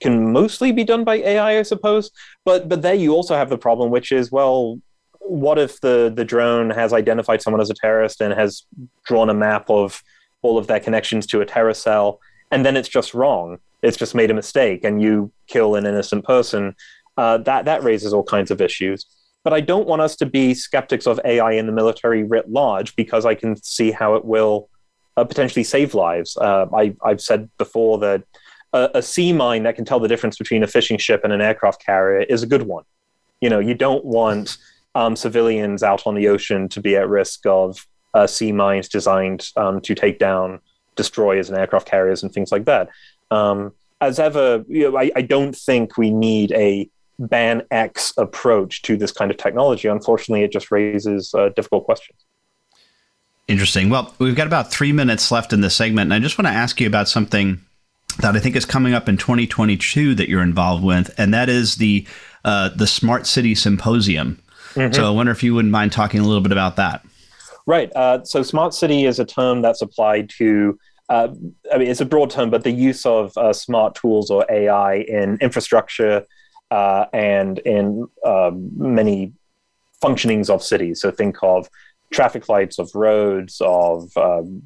can mostly be done by AI, I suppose. But but there you also have the problem, which is well, what if the the drone has identified someone as a terrorist and has drawn a map of all of their connections to a terror cell, and then it's just wrong. It's just made a mistake, and you kill an innocent person. Uh, that that raises all kinds of issues. But I don't want us to be skeptics of AI in the military writ large because I can see how it will uh, potentially save lives. Uh, I, I've said before that a, a sea mine that can tell the difference between a fishing ship and an aircraft carrier is a good one. You know, you don't want um, civilians out on the ocean to be at risk of uh, sea mines designed um, to take down destroyers and aircraft carriers and things like that. Um, as ever, you know, I, I, don't think we need a ban X approach to this kind of technology. Unfortunately, it just raises uh, difficult questions. Interesting. Well, we've got about three minutes left in this segment, and I just want to ask you about something that I think is coming up in 2022 that you're involved with, and that is the uh, the Smart City Symposium. Mm-hmm. So I wonder if you wouldn't mind talking a little bit about that. Right. Uh, so smart city is a term that's applied to. Uh, I mean, it's a broad term, but the use of uh, smart tools or AI in infrastructure uh, and in um, many functionings of cities. So think of traffic lights, of roads, of um,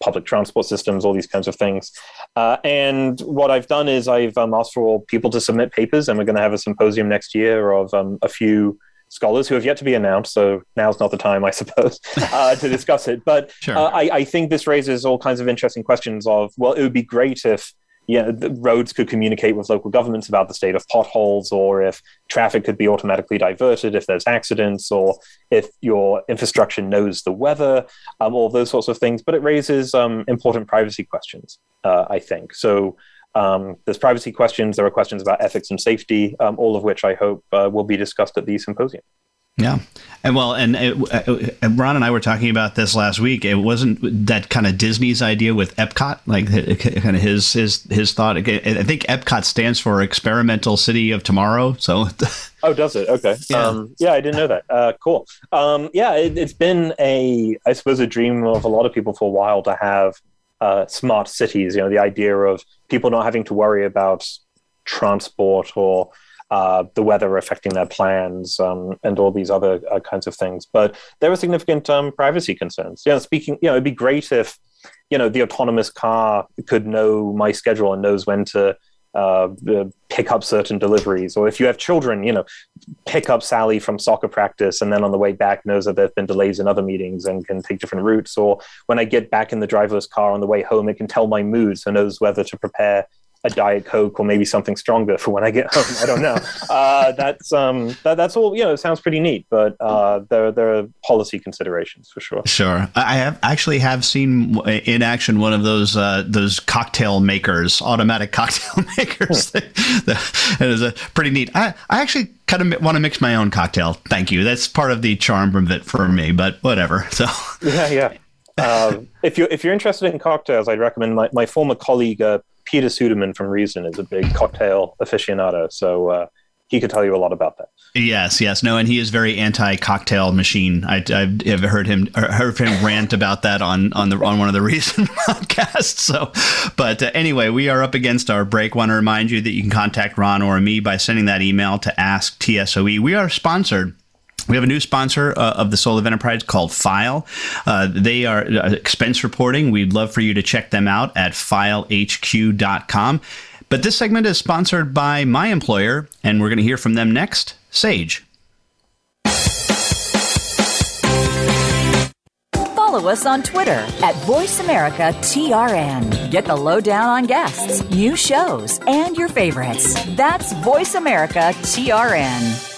public transport systems, all these kinds of things. Uh, and what I've done is I've um, asked for people to submit papers, and we're going to have a symposium next year of um, a few scholars who have yet to be announced. So now's not the time, I suppose, (laughs) uh, to discuss it. But sure. uh, I, I, think this raises all kinds of interesting questions. Of well, it would be great if you know, the roads could communicate with local governments about the state of potholes, or if traffic could be automatically diverted if there's accidents, or if your infrastructure knows the weather, um, all those sorts of things. But it raises um, important privacy questions, uh, I think. So um, there's privacy questions, there are questions about ethics and safety, um, all of which I hope uh, will be discussed at the symposium. Yeah, and well, and, it, uh, and Ron and I were talking about this last week. It wasn't that kind of Disney's idea with Epcot, like kind of his his his thought. I think Epcot stands for Experimental City of Tomorrow. So, (laughs) oh, does it? Okay, yeah, um, yeah I didn't know that. Uh, cool. Um, yeah, it, has been a, I suppose, a dream of a lot of people for a while to have uh, smart cities. You know, the idea of people not having to worry about transport or uh, the weather affecting their plans, um, and all these other uh, kinds of things. But there are significant um, privacy concerns. Know, speaking, you know, it'd be great if you know the autonomous car could know my schedule and knows when to uh, pick up certain deliveries, or if you have children, you know, pick up Sally from soccer practice, and then on the way back knows that there've been delays in other meetings and can take different routes. Or when I get back in the driverless car on the way home, it can tell my mood, so knows whether to prepare a diet coke or maybe something stronger for when I get home. I don't know. (laughs) Uh, that's um, that, that's all. You know, it sounds pretty neat, but uh, there there are policy considerations for sure. Sure, I have actually have seen in action one of those uh, those cocktail makers, automatic (laughs) cocktail makers. (laughs) it is a pretty neat. I I actually kind of want to mix my own cocktail. Thank you. That's part of the charm of it for me. But whatever. So yeah, yeah. Um, if you if you're interested in cocktails, I'd recommend my, my former colleague uh, Peter Suderman from Reason is a big cocktail aficionado, so uh, he could tell you a lot about that. Yes, yes, no, and he is very anti-cocktail machine. I, have heard him heard him rant about that on on the on one of the (laughs) Reason podcasts. So, but uh, anyway, we are up against our break. Want to remind you that you can contact Ron or me by sending that email to ask tsoe. We are sponsored we have a new sponsor uh, of the Soul of Enterprise called Fyle. Uh, they are uh, expense reporting. We'd love for you to check them out at fylehq.com. But this segment is sponsored by my employer, and we're going to hear from them next Sage. Follow us on Twitter at VoiceAmericaTRN. Get the lowdown on guests, new shows, and your favorites. That's VoiceAmericaTRN.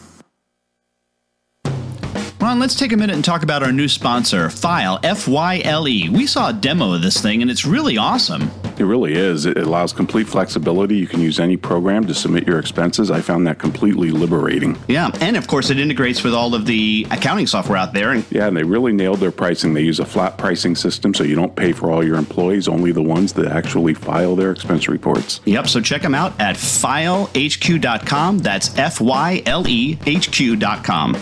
Ron, let's take a minute and talk about our new sponsor, Fyle, F Y L E. We saw a demo of this thing and it's really awesome. It really is. It allows complete flexibility. You can use any program to submit your expenses. I found that completely liberating. Yeah, and of course, it integrates with all of the accounting software out there. And yeah, and they really nailed their pricing. They use a flat pricing system, so you don't pay for all your employees, only the ones that actually file their expense reports. Yep, so check them out at fylehq.com. That's F Y L E H Q.com.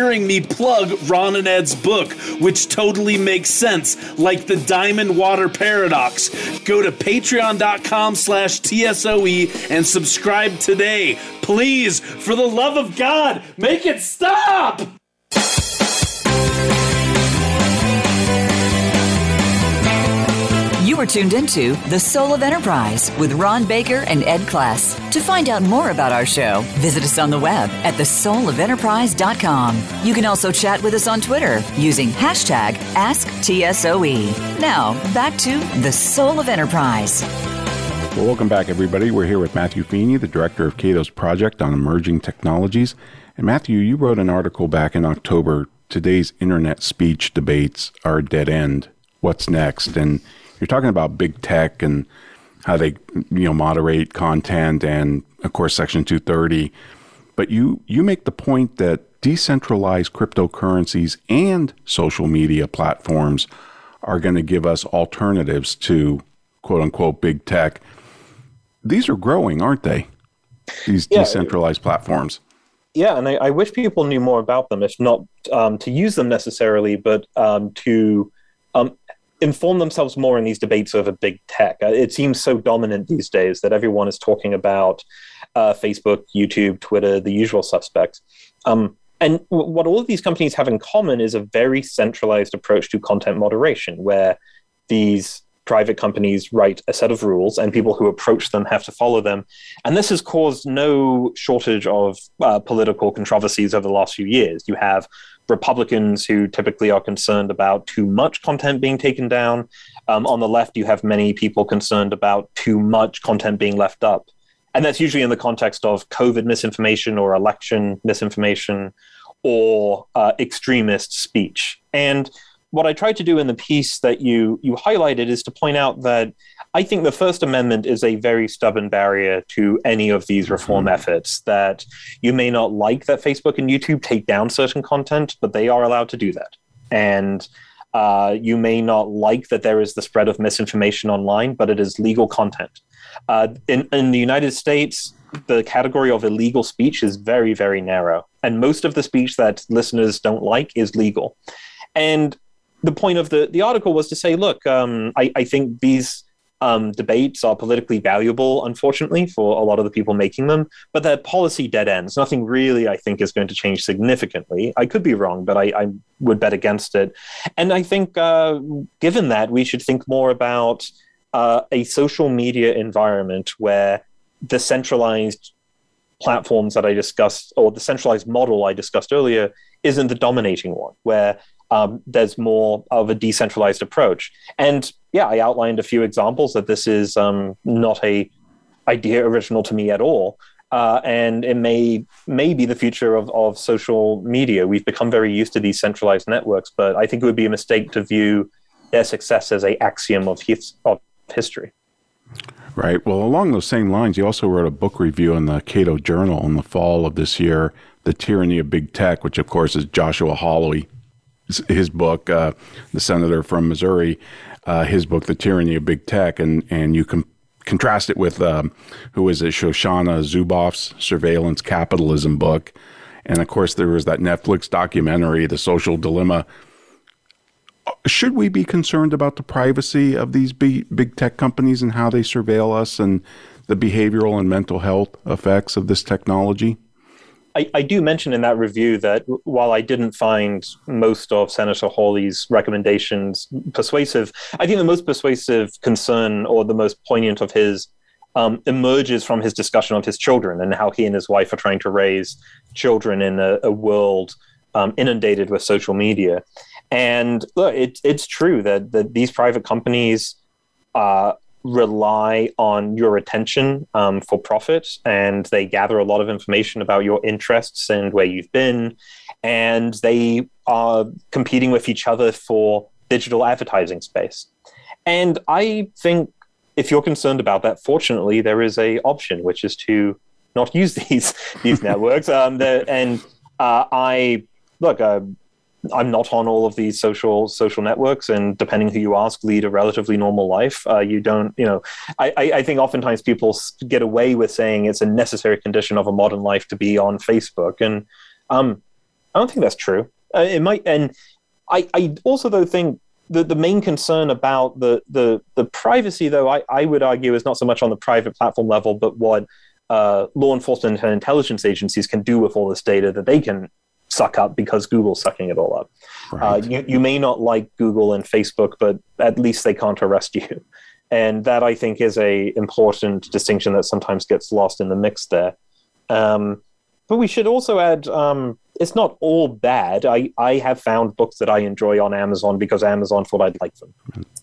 hearing me plug Ron and Ed's book, which totally makes sense, like the Diamond Water Paradox. Go to patreon.com slash TSOE and subscribe today. Please, for the love of God, make it stop! You are tuned into The Soul of Enterprise with Ron Baker and Ed Kless. To find out more about our show, visit us on the web at thesoulofenterprise.com. You can also chat with us on Twitter using hashtag AskTSOE. Now, back to The Soul of Enterprise. Well, welcome back, everybody. We're here with Matthew Feeney, the director of Cato's project on emerging technologies. And Matthew, you wrote an article back in October. Today's internet speech debates are a dead end. What's next? And you're talking about big tech and how they you know moderate content and of course section 230 but you you make the point that decentralized cryptocurrencies and social media platforms are going to give us alternatives to quote unquote big tech. These are growing aren't they? These yeah, decentralized platforms. Yeah and I, I, wish people knew more about them if not um, to use them necessarily but um, to inform themselves more in these debates over big tech. Uh, it seems so dominant these days that everyone is talking about uh, Facebook, YouTube, Twitter, the usual suspects. Um, and w- what all of these companies have in common is a very centralized approach to content moderation, where these private companies write a set of rules and people who approach them have to follow them. And this has caused no shortage of uh, political controversies over the last few years. You have Republicans who typically are concerned about too much content being taken down. Um, on the left, you have many people concerned about too much content being left up. And that's usually in the context of COVID misinformation or election misinformation or uh, extremist speech. And what I tried to do in the piece that you you highlighted is to point out that I think the First Amendment is a very stubborn barrier to any of these reform mm-hmm. efforts. That you may not like that Facebook and YouTube take down certain content, but they are allowed to do that. And uh, you may not like that there is the spread of misinformation online, but it is legal content. Uh, in, in the United States, the category of illegal speech is very, very narrow. And most of the speech that listeners don't like is legal. And the point of the, the article was to say, look, um, I, I think these um, debates are politically valuable, unfortunately, for a lot of the people making them, but they're policy dead ends. Nothing really, I think, is going to change significantly. I could be wrong, but I, I would bet against it. And I think, uh, given that, we should think more about uh, a social media environment where the centralized platforms that I discussed, or the centralized model I discussed earlier, isn't the dominating one, where um, there's more of a decentralized approach. And yeah, I outlined a few examples that this is um, not a idea original to me at all. Uh, and it may may be the future of, of social media. We've become very used to these centralized networks, but I think it would be a mistake to view their success as a axiom of, his, of history. Right. Well, along those same lines, you also wrote a book review in the Cato Journal in the fall of this year, "The Tyranny of Big Tech," which of course is Joshua Hawley his book, uh, the senator from Missouri, uh, his book, The Tyranny of Big Tech, and and you can contrast it with um, who is it, Shoshana Zuboff's Surveillance Capitalism book, and of course there was that Netflix documentary, The Social Dilemma. Should we be concerned about the privacy of these big, big tech companies and how they surveil us and the behavioral and mental health effects of this technology? I, I, do mention in that review that while I didn't find most of Senator Hawley's recommendations persuasive, I think the most persuasive concern or the most poignant of his um, emerges from his discussion of his children and how he and his wife are trying to raise children in a, a world um, inundated with social media. And look, it, it's true that, that these private companies uh, rely on your attention um, for profit and they gather a lot of information about your interests and where you've been and they are competing with each other for digital advertising space. And i think if you're concerned about that fortunately there is a option which is to not use (laughs) these these (laughs) networks. Um, and uh, i look uh, I'm not on all of these social social networks, and depending who you ask, lead a relatively normal life. Uh, you don't, you know, I, I think oftentimes people get away with saying it's a necessary condition of a modern life to be on Facebook, and um, I don't think that's true. Uh, it might, and I, I also though think the, the main concern about the the the privacy, though, I, I would argue is not so much on the private platform level, but what uh, law enforcement and intelligence agencies can do with all this data that they can suck up because Google's sucking it all up. Right. Uh, you, you may not like Google and Facebook, but at least they can't arrest (laughs) you. And that I think is a important distinction that sometimes gets lost in the mix there. Um, but we should also add um, it's not all bad. I, I have found books that I enjoy on Amazon because Amazon thought I'd like them.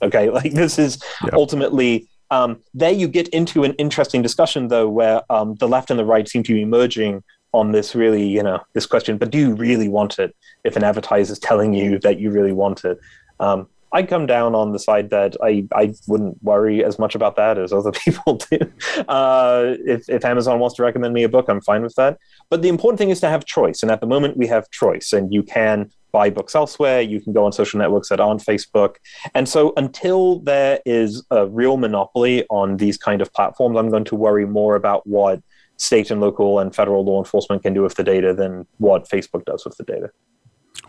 Okay, (laughs) like this is yep. ultimately um, there you get into an interesting discussion though, where um, the left and the right seem to be merging on this really, you know, this question, but do you really want it if an advertiser is telling you that you really want it? Um, I come down on the side that I, I wouldn't worry as much about that as other (laughs) people do. Uh, if, if Amazon wants to recommend me a book, I'm fine with that. But the important thing is to have choice. And at the moment, we have choice, and you can buy books elsewhere. You can go on social networks that aren't Facebook. And so until there is a real monopoly on these kind of platforms, I'm going to worry more about what state and local and federal law enforcement can do with the data than what Facebook does with the data.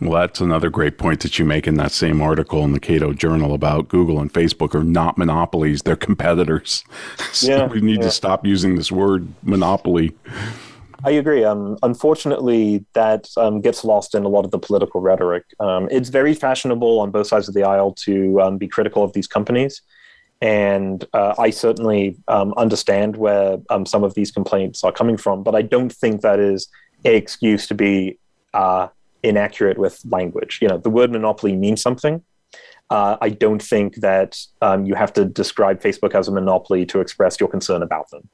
Well, that's another great point that you make in that same article in the Cato Journal about Google and Facebook are not monopolies, they're competitors. (laughs) so yeah, we need yeah. to stop using this word monopoly. I agree. Um, unfortunately, that um, gets lost in a lot of the political rhetoric. Um, it's very fashionable on both sides of the aisle to um, be critical of these companies. And uh, I certainly um, understand where um, some of these complaints are coming from, but I don't think that is an excuse to be uh, inaccurate with language. You know, the word monopoly means something. Uh, I don't think that um, you have to describe Facebook as a monopoly to express your concern about them.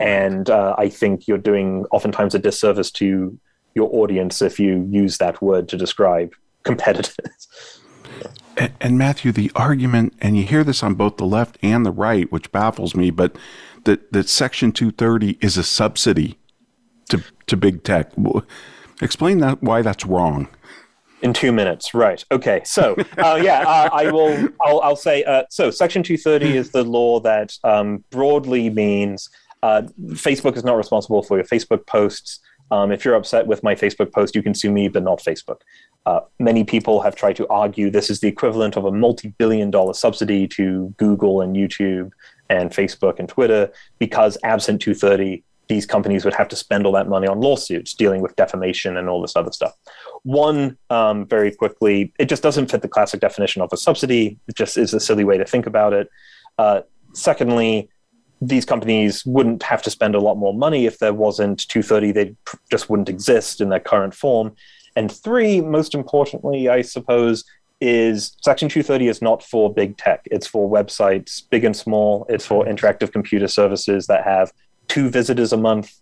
And uh, I think you're doing oftentimes a disservice to your audience if you use that word to describe competitors. (laughs) And, and, Matthew, the argument, and you hear this on both the left and the right, which baffles me, but that, that Section 230 is a subsidy to, to big tech. Explain that why that's wrong. In two minutes, right? Okay, so uh, yeah, uh, I will. I'll, I'll say uh, so. Section 230 is the law that um, broadly means uh, Facebook is not responsible for your Facebook posts. Um, if you're upset with my Facebook post, you can sue me, but not Facebook. Uh, many people have tried to argue this is the equivalent of a multi billion dollar subsidy to Google and YouTube and Facebook and Twitter because absent 230, these companies would have to spend all that money on lawsuits dealing with defamation and all this other stuff. One, um, very quickly, it just doesn't fit the classic definition of a subsidy. It just is a silly way to think about it. Uh, secondly, these companies wouldn't have to spend a lot more money if there wasn't 230. They just wouldn't exist in their current form. And three, most importantly, I suppose, is Section 230 is not for big tech. It's for websites, big and small. It's for interactive computer services that have two visitors a month,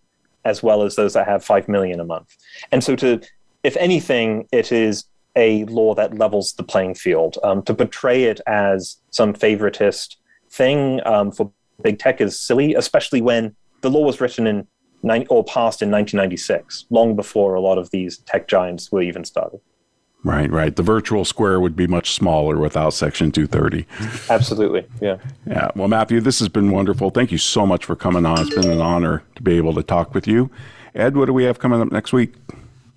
as well as those that have 5 million a month. And so, to, if anything, it is a law that levels the playing field. Um, to portray it as some favoritist thing um, for big tech is silly, especially when the law was written in or passed in 1996, long before a lot of these tech giants were even started. Right, right. The virtual square would be much smaller without Section 230. (laughs) Absolutely. Yeah. Yeah. Well, Matthew, this has been wonderful. Thank you so much for coming on. It's been an honor to be able to talk with you. Ed, what do we have coming up next week?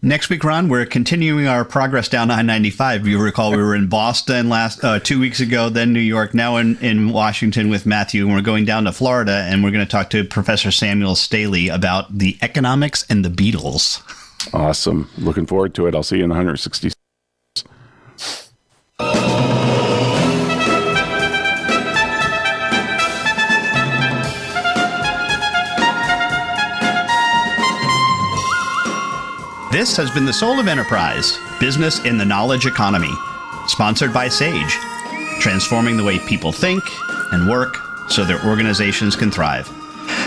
Next week, Ron, we're continuing our progress down I-95. You recall we were in Boston last uh, two weeks ago, then New York, now in, in Washington with Matthew, and we're going down to Florida, and we're going to talk to Professor Samuel Staley about the economics and the Beatles. Awesome. Looking forward to it. I'll see you in 160. Has been the Soul of Enterprise Business in the Knowledge Economy, sponsored by Sage, transforming the way people think and work so their organizations can thrive.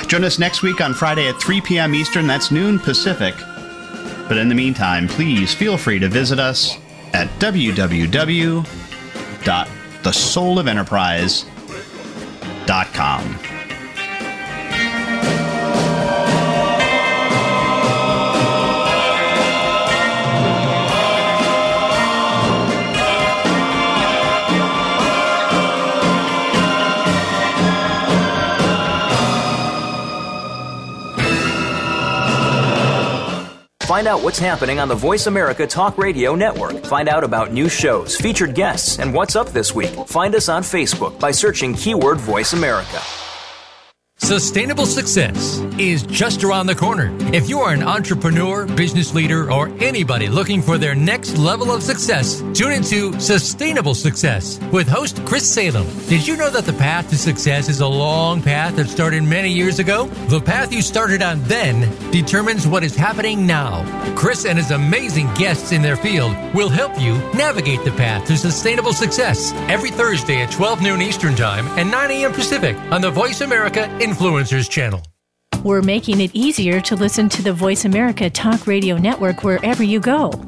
Join us next week on Friday at 3 p.m. Eastern, that's noon Pacific. But in the meantime, please feel free to visit us at www.thesoulofenterprise.com. Find out what's happening on the Voice America Talk Radio Network. Find out about new shows, featured guests, and what's up this week. Find us on Facebook by searching keyword Voice America. Sustainable success is just around the corner. If you are an entrepreneur, business leader, or anybody looking for their next level of success, tune into Sustainable Success with host Chris Salem. Did you know that the path to success is a long path that started many years ago? The path you started on then determines what is happening now. Chris and his amazing guests in their field will help you navigate the path to sustainable success every Thursday at 12 noon Eastern Time and 9 a.m. Pacific on the Voice America Influencers channel. We're making it easier to listen to the Voice America Talk Radio Network wherever you go.